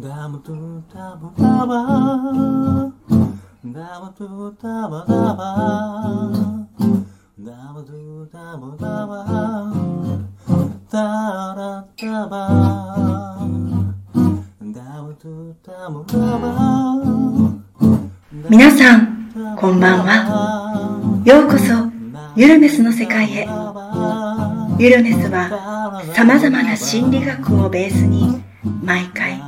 ダムトゥダムダバダムトゥダバダバダムトゥダムダバダラダバダムトゥダムダバ皆さん、こんばんは。ようこそ、ユルネスの世界へ。ユルネスは、様々な心理学をベースに、毎回、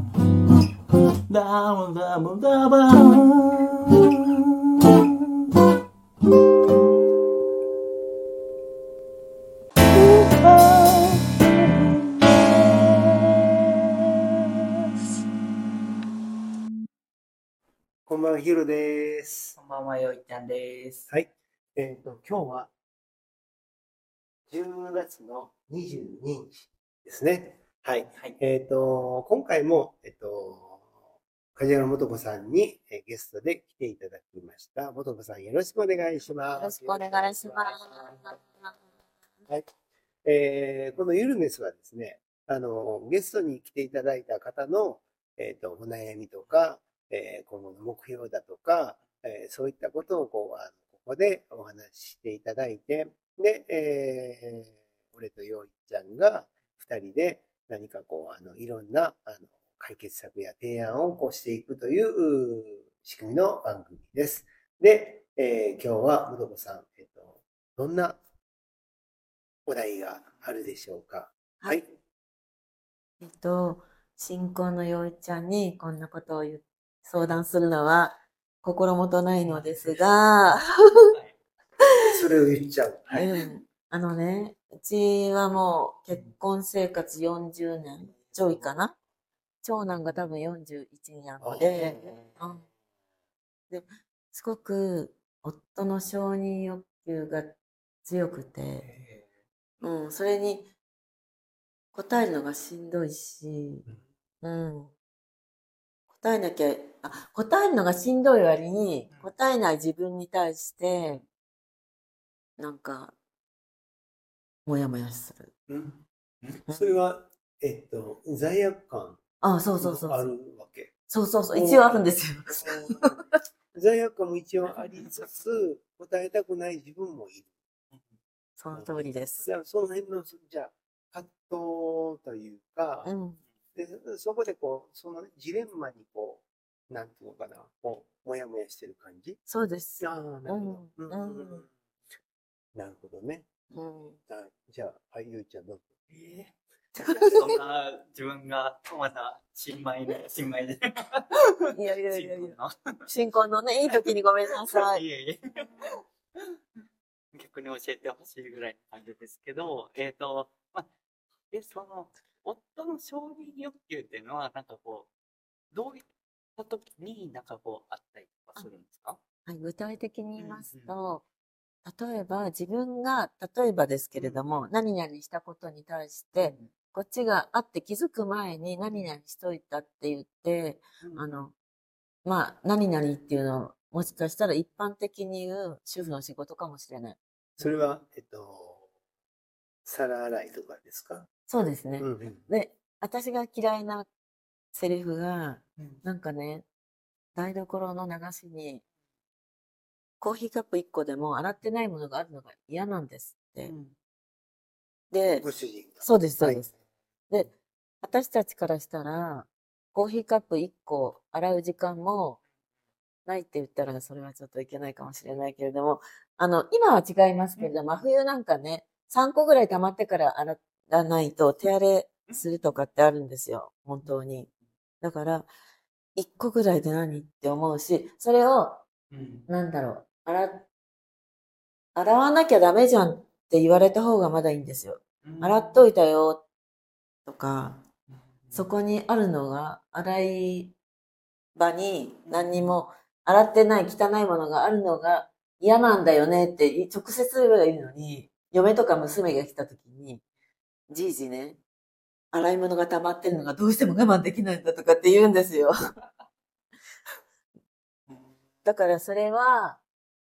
ダブダブダブダブこんばんは、ヒロです。こんばんは、よいちゃんです。はい。えっ、と、今日は、10月の22日ですね。はい。はい。えっ、と、今回も、えっ、と、梶原素子さんに、えーゲストで来ていただきました。素子さん、よろしくお願いします。よろしくお願いします。はい。えーこのユルネスはですね、あの、ゲストに来ていただいた方の、えっ、と、お悩みとか、えー今後の目標だとか、えーそういったことをこう、あのここでお話ししていただいて、で、えー俺とよいちゃんが二人で何かこう、あの、いろんな、あの、解決策や提案をこうしていくという仕組みの番組です。で、えー今日は、むどこさん、えっ、と、どんなお題があるでしょうか？はい。えっと、新婚のよいちゃんにこんなことを言う相談するのは心もとないのですが、それを言っちゃう。はい。うん、あのね、うちはもう結婚生活40年ちょいかな。長男が多分41なので、うん。ですごく夫の承認欲求が強くて、うん、それに答えるのがしんどいし、うん。答えなきゃ、あ、答えるのがしんどい割に、答えない自分に対して、なんか、もやもやする。うん。それは、えっと、罪悪感あ、そうそうそうあ。るわけ。そうそうそう。一応あるんですよ。罪悪感も一応ありつつ、答えたくない自分もいる。その通りです。じゃあ、その辺の、じゃあ、葛藤というか、うん。でそこでこう、そのジレンマにこう、なんていうのかな、こう、もやもやしてる感じ？そうです。ああ、なるほど。うんうんうんなるほどね。うん。あじゃあ、はい、ゆうちゃんどうぞ。えーそんな自分がまだ新米で、新米で。いやいやいやいや。や。新婚のね、いい時にごめんなさい。いえいえ。逆に教えてほしいぐらいの感じですけど、えっ、と、まあ、で、その、夫の承認欲求っていうのは、なんかこう、どういった時になんかこう、あったりとかするんですか？はい、具体的に言いますと、例えば自分が、例えばですけれども、何々したことに対して、こっちがあって気づく前に何々しといたって言って、あの、まあ、何々っていうのを、もしかしたら一般的に言う主婦の仕事かもしれない。それは、えっと、皿洗いとかですか？そうですね。うんうん。で、私が嫌いなセリフが、なんかね、台所の流しに、コーヒーカップ1個でも洗ってないものがあるのが嫌なんですって。で、ご主人が。そうです、そうはいで私たちからしたら、コーヒーカップ1個洗う時間もないって言ったら、それはちょっといけないかもしれないけれども、あの、今は違いますけれども、真冬なんかね、3個ぐらい溜まってから洗わないと手荒れするとかってあるんですよ、本当に。だから、1個ぐらいで何って思うし、それをうん。なんだろう、洗っ、洗わなきゃダメじゃんって言われた方がまだいいんですよ。洗っといたよとか、そこにあるのが、洗い場に何にも洗ってない汚いものがあるのが嫌なんだよねって直接言えばいいのに、嫁とか娘が来た時に、じいじね、洗い物が溜まってるのがどうしても我慢できないんだとかって言うんですよ。だからそれは、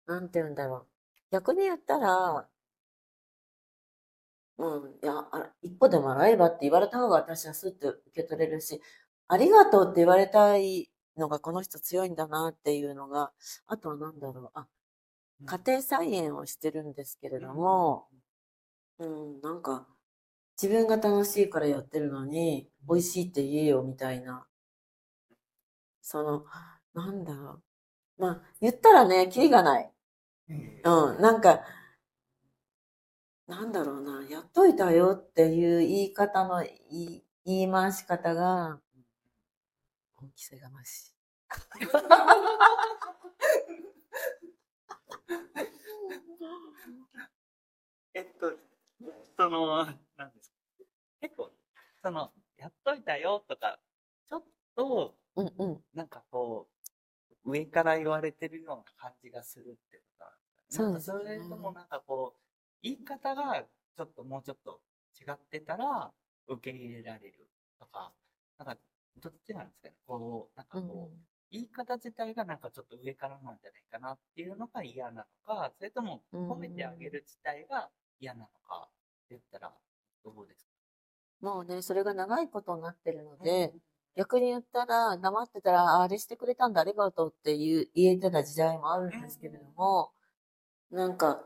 なんて言うんだろう。逆に言ったら、うん、いや、あ一歩でも洗えばって言われた方が私はスッと受け取れるし、ありがとうって言われたいのがこの人強いんだなっていうのが、あとはなんだろう、あ、家庭菜園をしてるんですけれども、うん、なんか、自分が楽しいからやってるのに、美味しいって言えよみたいな。その、なんだろう。まあ、言ったらね、キリがない。うん、なんか、なんだろうな、やっといたよっていう言い方の言い言い回し方が、本気せがましい。えっと、その、なんですか？結構、その、やっといたよとか、ちょっと、うんうん。なんかこう、上から言われてるような感じがするっていうか、そうねそれともなんかこう、言い方がちょっともうちょっと違ってたら、受け入れられるとか、なんか、どっちなんですかね。こう、なんかうん。こう、言い方自体がなんかちょっと上からなんじゃないかなっていうのが嫌なのか、それともうん。褒めてあげる自体が嫌なのかって言ったら、どうですか？もうね、それが長いことになってるので、逆に言ったら、黙ってたら、ああれしてくれたんだ、ありがとうって言う言えてた時代もあるんですけれども、なんか、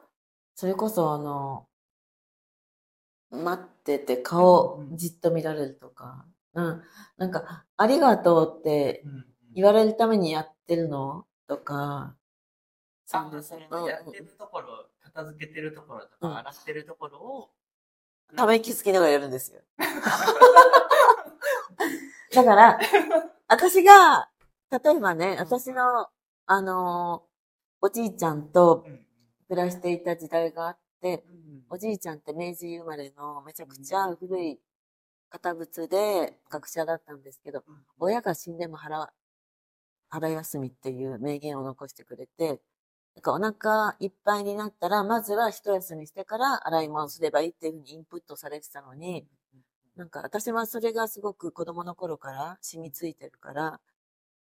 それこそあの、待ってて顔じっと見られるとか、うん、なんか、ありがとうってうん言われるためにやってるの？とか、あ、ですそうんのやってるところ、片付けてるところとうん。か、洗ってるところを、ため息つきながらやるんですよ。だから、私が、例えばね、私の、あのーおじいちゃんとうん暮らしていた時代があって、うん。おじいちゃんって明治生まれのめちゃくちゃ古い堅物で学者だったんですけど、親が死んでも腹、腹休みっていう名言を残してくれて、なんかお腹いっぱいになったら、まずは一休みしてから洗い物すればいいっていうふうにインプットされてたのに、なんか私はそれがすごく子供の頃から染みついてるから、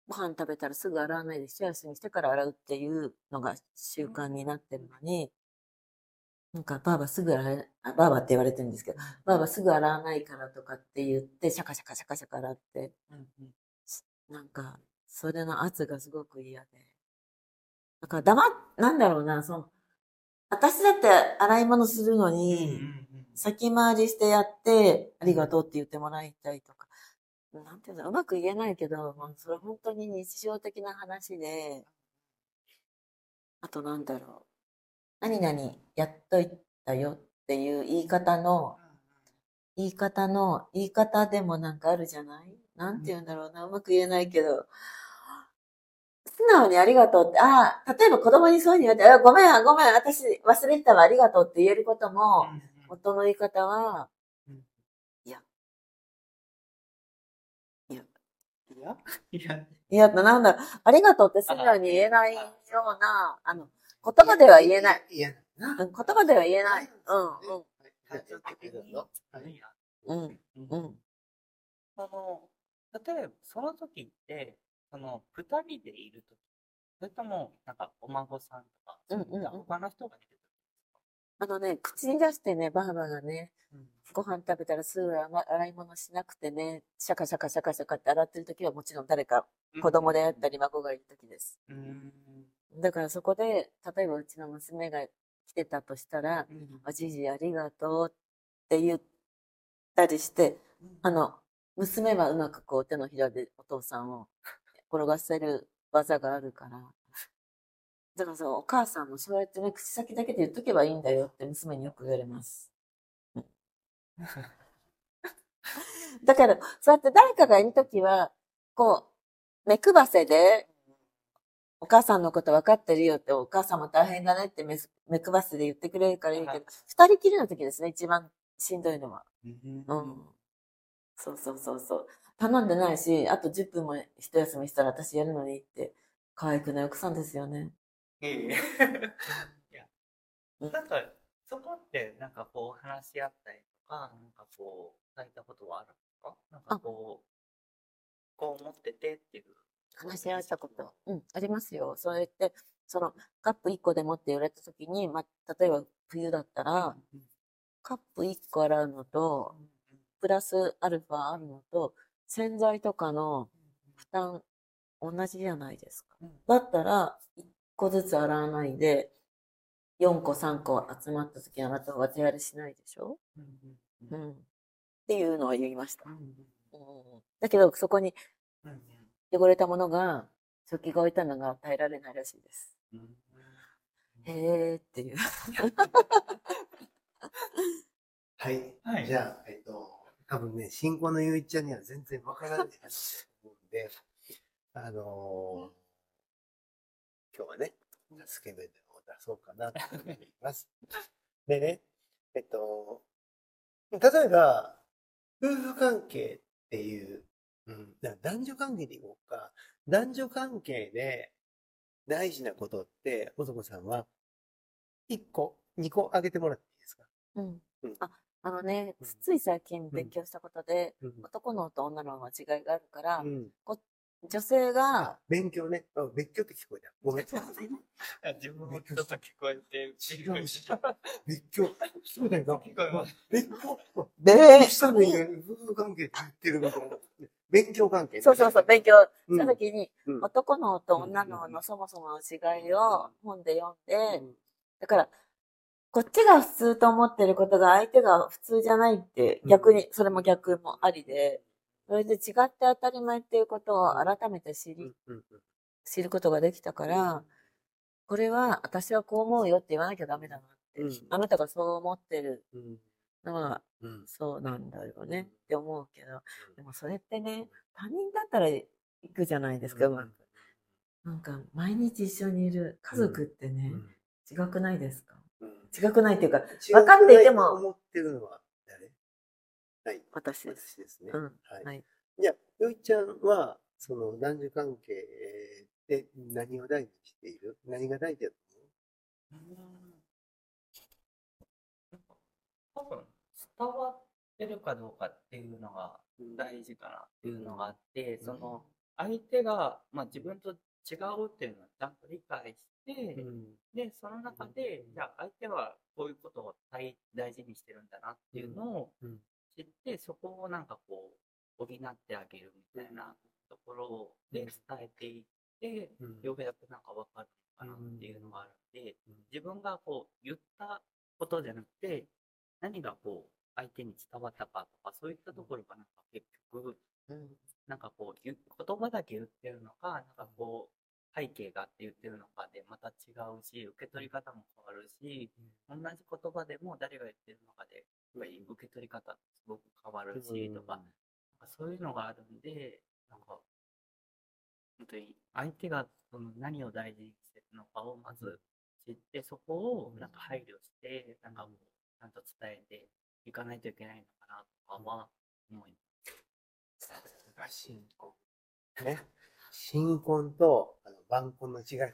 ご飯食べたらすぐ洗わないで一休みしてから洗うっていうのが習慣になってるのに、なんかばあばすぐ洗え、あばあばって言われてるんですけど、ばあばすぐ洗わないからとかって言って、シャカシャカシャカシャカ洗って、なんか、それの圧がすごく嫌で。だから黙っ、なんだろうな、その、私だって洗い物するのに、先回りしてやって、ありがとうって言ってもらいたいとか。なんていうの、うまく言えないけど、まあ、それ本当に日常的な話で、あとなんだろう。何々やっといたよっていう言い方の、言い方の、言い方でもなんかあるじゃない？なんて言うんだろうな、うまく言えないけど、素直にありがとうって、ああ、例えば子供にそういうふうに言われて、あごめん、ごめん、私忘れてたわ、ありがとうって言えることも、夫の言い方は、いやいや、いや、なんだ、ありがとうって素直に言えないような、あの、言葉では言えない。いや、な。うん言葉では言えない。うん、うん、うん、うん。その、例えば、その時って、その、二人でいる時それとも、なんか、お孫さんとか、うんうんうん他の人がいるあのね、口に出してね、ばあばがね、時ご飯食べたらすぐ洗洗い物しなくてね、シャカシャカシャカシャカって洗ってる時はもちろん誰か子供であったり孫がいる時です。うん。だからそこで、例えばうちの娘が来てたとしたら、うんおじいじありがとうって言ったりして、あの、娘はうまくこう手のひらでお父さんを転がせる技があるから。だからそう、お母さんもそうやってね、口先だけで言っとけばいいんだよって娘によく言われます。うんだから、そうやって誰かがいるときは、こう、目くばせで、お母さんのこと分かってるよって、お母さんも大変だねって目目くばせで言ってくれるからいいけど、二人きりの時ですね、一番しんどいのは。うんうん。そうそうそうそう。頼んでないし、あと10分も一休みしたら私やるのにって、可愛くない奥さんですよね。いえいえ。いや、うんなんか、そこって、なんかこう、話し合ったりとか、なんかこう、されたことはあるんですか？なんかこう、こう思っててっていう。話し合ったこと。うん、ありますよ。そうやって、その、カップ1個でもって言われたときに、まあ、例えば冬だったら、カップ1個洗うのと、プラスアルファあるのと、洗剤とかの負担同じじゃないですか。だったら、1個ずつ洗わないで、4個3個集まった時あなたは手洗いしないでしょ？うん。っていうのは言いました。うんだけど、そこに汚れたものが、食器が置いたのが耐えられないらしいです。へーっていう。はい。はいじゃあ、えっと、多分ね、新婚のゆいちゃんには全然わからない話だと思うんで、あのー今日はね、助け舟を出そうかなと思います。でね、えっと、例えば、夫婦関係っていう、うん、男女関係でいこうか、男女関係で大事なことって、男さんは、1個、2個あげてもらっていいですか？うん。うん。あ、あのねうん、つい最近勉強したことで、うん。男のと女の間違いがあるから、うん女性があ、、勉強ね。あ、勉強って聞こえた。ごめん。自分もちょっと聞こえて、違う勉強。聞こえたよな。聞こえます。勉強。で勉強したの？に、夫婦関係って言ってるのかな。勉強関係ね。そうそうそう、勉強うんしたときに、うん男のと女ののそもそもの違いを本で読んで、うんだから、こっちが普通と思ってることが相手が普通じゃないって、逆に、それも逆もありで、それで違って当たり前っていうことを改めて知り、知ることができたから、これは私はこう思うよって言わなきゃダメだなって。うん。あなたがそう思ってるうん。のはうん。そうなんだよねって思うけど、でもそれってね、他人だったら行くじゃないですか、うまく。なんか、毎日一緒にいる家族ってね、違くないですか？うん。違くないっていうか、違分かっていても。思ってるのは誰はい。私です。私ですね。うん。はい。はい。じゃあ、よいちゃんは、その男女関係で何を大事にしている？何が大事だと多分、伝わってるかどうかっていうのが大事かなっていうのがあって、その、相手が、まあ、自分と違うっていうのをちゃんと理解して、思うで、その中で、じゃあ相手はこういうことを大大事にしてるんだなっていうのをうん知って、そこをなんかこう、補ってあげるみたいなところで伝えていって、うん。ようやくなんかわかるのかなっていうのがあるんでうん、自分がこう言ったことじゃなくて、何がこう相手に伝わったかとか、そういったところがなんか結局、うん。なんかこう言葉だけ言ってるのか、なんかこう、背景があって言ってるのかでまた違うし、受け取り方も変わるし、同じ言葉でも誰が言ってるのかで、受け取り方すごく変わるし、とか、なんかそういうのがあるんで、なんか、本当に相手がその何を大事にしてるのかをまず知って、そこをなんか配慮して、なんかもうちゃんと伝えていかないといけないのかなとかは思います。さすが新婚。ね。新婚とあの晩婚の違いが。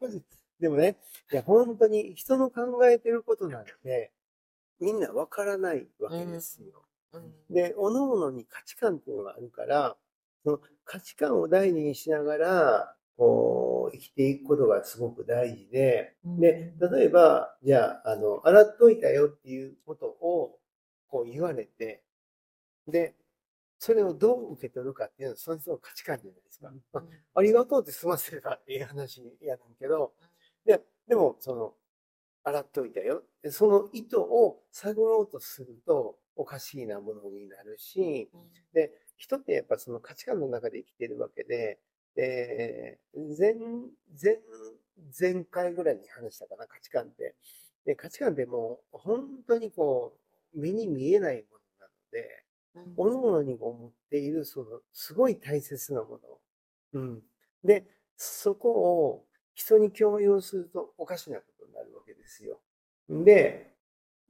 でもね、いや、本当に人の考えてることなんて、みんなわからないわけですよ。うん。で、各々に価値観っていうのがあるから、その価値観を大事にしながら、こう、生きていくことがすごく大事で、で、例えば、じゃあ、あの、洗っといたよっていうことを、こう言われて、で、それをどう受け取るかっていうのは、その人の価値観じゃないですか。まあ ありがとうって済ませればええ話やなんけど、で、でも、その、洗っといたよ。でその意図を探ろうとすると、おかしいなものになるし、で、人ってやっぱその価値観の中で生きてるわけで、で、前、前、前回ぐらいに話したかな、価値観って。で、価値観ってもう、本当にこう、目に見えないものなので、うん各々にこう持っている、その、すごい大切なもの。うん。で、そこを人に強要するとおかしなことですよ。で、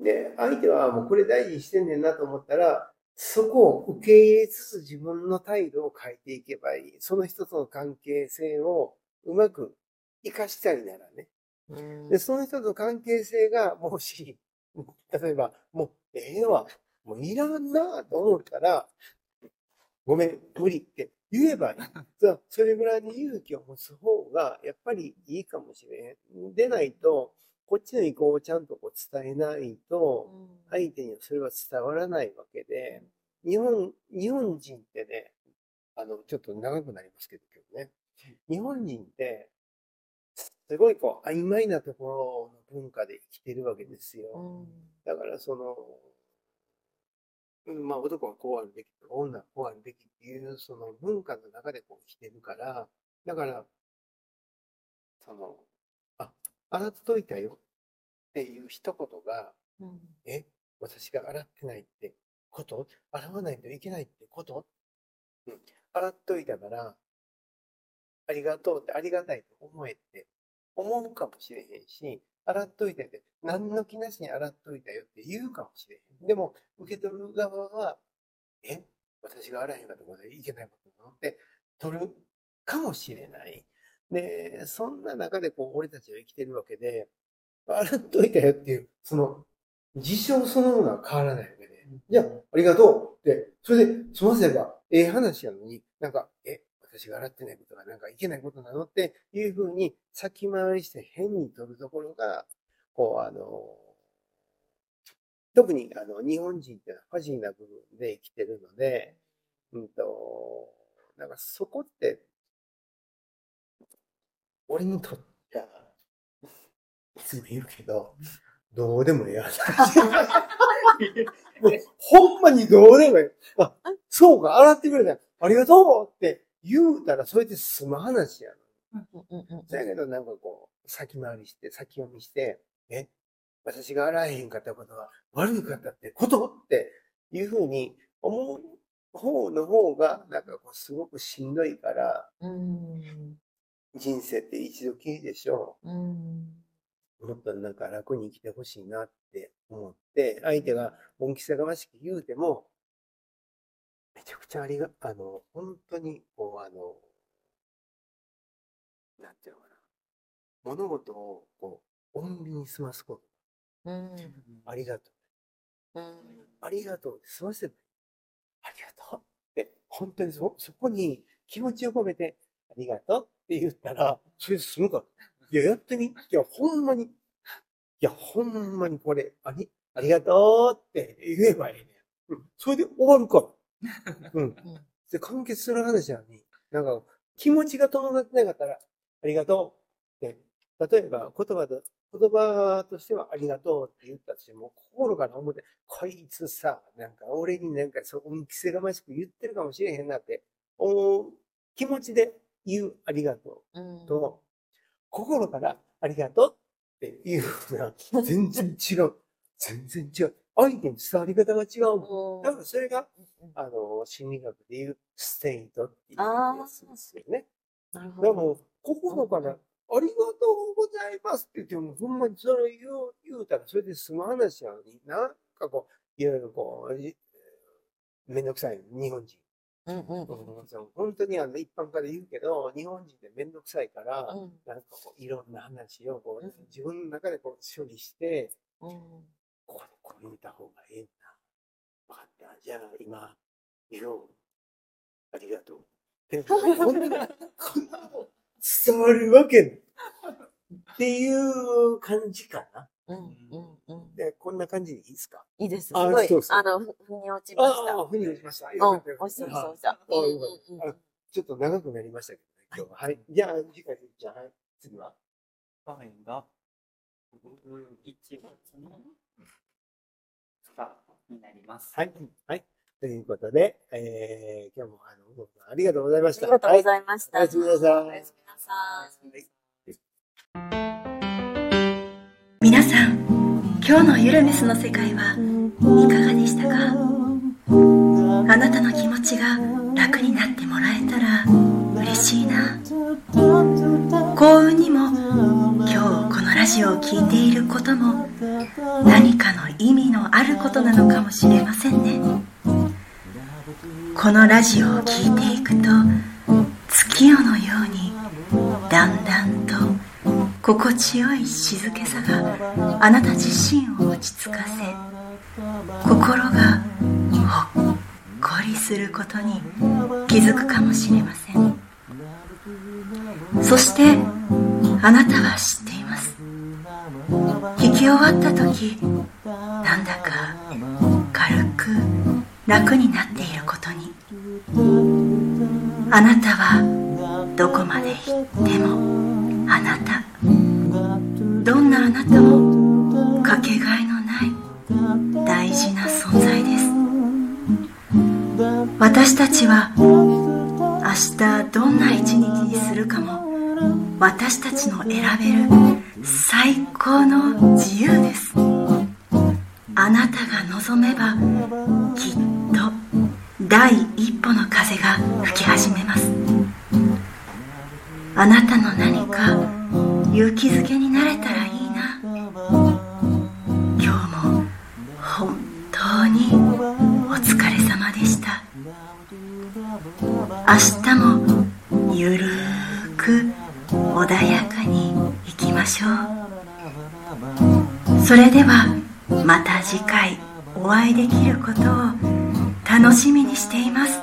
で、相手はもうこれ大事にしてんねんなと思ったら、そこを受け入れつつ自分の態度を変えていけばいい。その人との関係性をうまく活かしたりならね。うんで、その人との関係性が、もし、例えば、もう、ええわ、もういらんなと思ったら、ごめん、無理って言えばいい。それぐらいの勇気を持つ方が、やっぱりいいかもしれん。でないと、こっちの意向をちゃんとこう伝えないと、相手にはそれは伝わらないわけで、日本、日本人ってね、あの、ちょっと長くなりますけど、今日ね。日本人って、すごいこう、曖昧なところの文化で生きてるわけですよ。うんだからその、うんまあ男はこうあるべき、女はこうあるべきっていう、その文化の中でこう生きてるから、だから、その、あ、洗っといたよっていう一言が、うんえ、私が洗ってないってこと？洗わないといけないってこと？うん。洗っといたから、ありがとうってありがたいと思えって思うかもしれへんし、洗っといてって、何の気なしに洗っといたよって言うかもしれへん。でも、受け取る側は、え、私が洗えへんかったことでいけないことなのって取るかもしれない。で、そんな中でこう、俺たちは生きてるわけで、洗っといたよっていう、その、事象そのものは変わらないわけで、じゃあ、ありがとうって、それで済ませば、ええ話やのに、なんか、え、私が洗ってないことがなんかいけないことなのっていうふうに先回りして変に取るところが、こう、あの、特にあの日本人ってのはファジーな部分で生きてるので、うんと、なんかそこって、俺にとっては、いつも言うけど、どうでもええ話。もうほんまにどうでもええ。あ、そうか、洗ってくれた。ありがとうって言うたら、それで済む話やの。だけどなんかこう、先回りして、先読みして、え、私が洗えへんかったことが悪かったってことっていうふうに思う方の方が、なんかこう、すごくしんどいから、うん人生って一度きりでしょうんう。もっとなんか楽に生きてほしいなって思って、相手が恩着せがましく言うても、めちゃくちゃありが、あの、本当に、こう、あの、なんていうのかな。物事を、こう、穏便に済ますこと。うんありがとう。うんありがとうって済ませばいい。ありがとうって、本当にそ、そこに気持ちを込めて、ありがとうって言ったら、それで済むから。いや、やってみ。いや、ほんまに。いや、ほんまにこれ、あり、ありがとうって言えばいいね。うん。それで終わるから。うん。で、完結する話なのに、なんか、気持ちが伴ってなかったら、ありがとうって、例えば言葉と、言葉としてはありがとうって言ったとしても、心から思って、こいつさ、なんか俺になんかそこに着せがましく言ってるかもしれへんなって思う気持ちで言うありがとう。と、心からありがとうっていうのは 全然違う。全然違う。相手に伝わり方が違うだからそれが、あの、心理学でいうステイトっていうやつですよね。なるほど。でも、心から、ありがとうございますって言っても、ほんまにそれを言う、言うたらそれで済む話なのに、な。んかこう、いろいろこう、いめんどくさい、日本人。うんうん本当にあの一般から言うけど、日本人ってめんどくさいから、うんなんかこう、いろんな話をこう、うん自分の中でこう処理して、うんここでこう言った方がええな。分かった。じゃあ今、言おう。ありがとう。ってこんな、こんな伝わるわけない。っていう感じかな。うんうんうんで、こんな感じでいいですか？いいです。すあごいそうです、かあの、ふふに落ちました。ああ、ふに落ちました。うんよかったよ、かおいったしそうそうした。ちょっと長くなりましたけどね、今日は。はい。じゃあ、次回、じゃあ、はい。次は？場面が、うん1月の2日になります。はい。はい。ということで、えー、今日も、あの、ありがとうございました。ありがとうございました。はいおやすみなさいおやすみなさい。今日のゆるメスの世界はいかがでしたか？あなたの気持ちが楽になってもらえたら嬉しいな。幸運にも今日このラジオを聴いていることも何かの意味のあることなのかもしれませんね。このラジオを聴いていくと月夜のようにだんだんと心地よい静けさがあなた自身を落ち着かせ心がほっこりすることに気づくかもしれません。そしてあなたは知っています。聞き終わった時なんだか軽く楽になっていることに。あなたはどこまでちは明日どんな一日にするかも私たちの選べる最高の自由です。あなたが望めばきっと第一歩の風が吹き始めます。あなたの何か勇気づけになれたらいい。明日もゆるーく穏やかにいきましょう。それではまた次回お会いできることを楽しみにしています。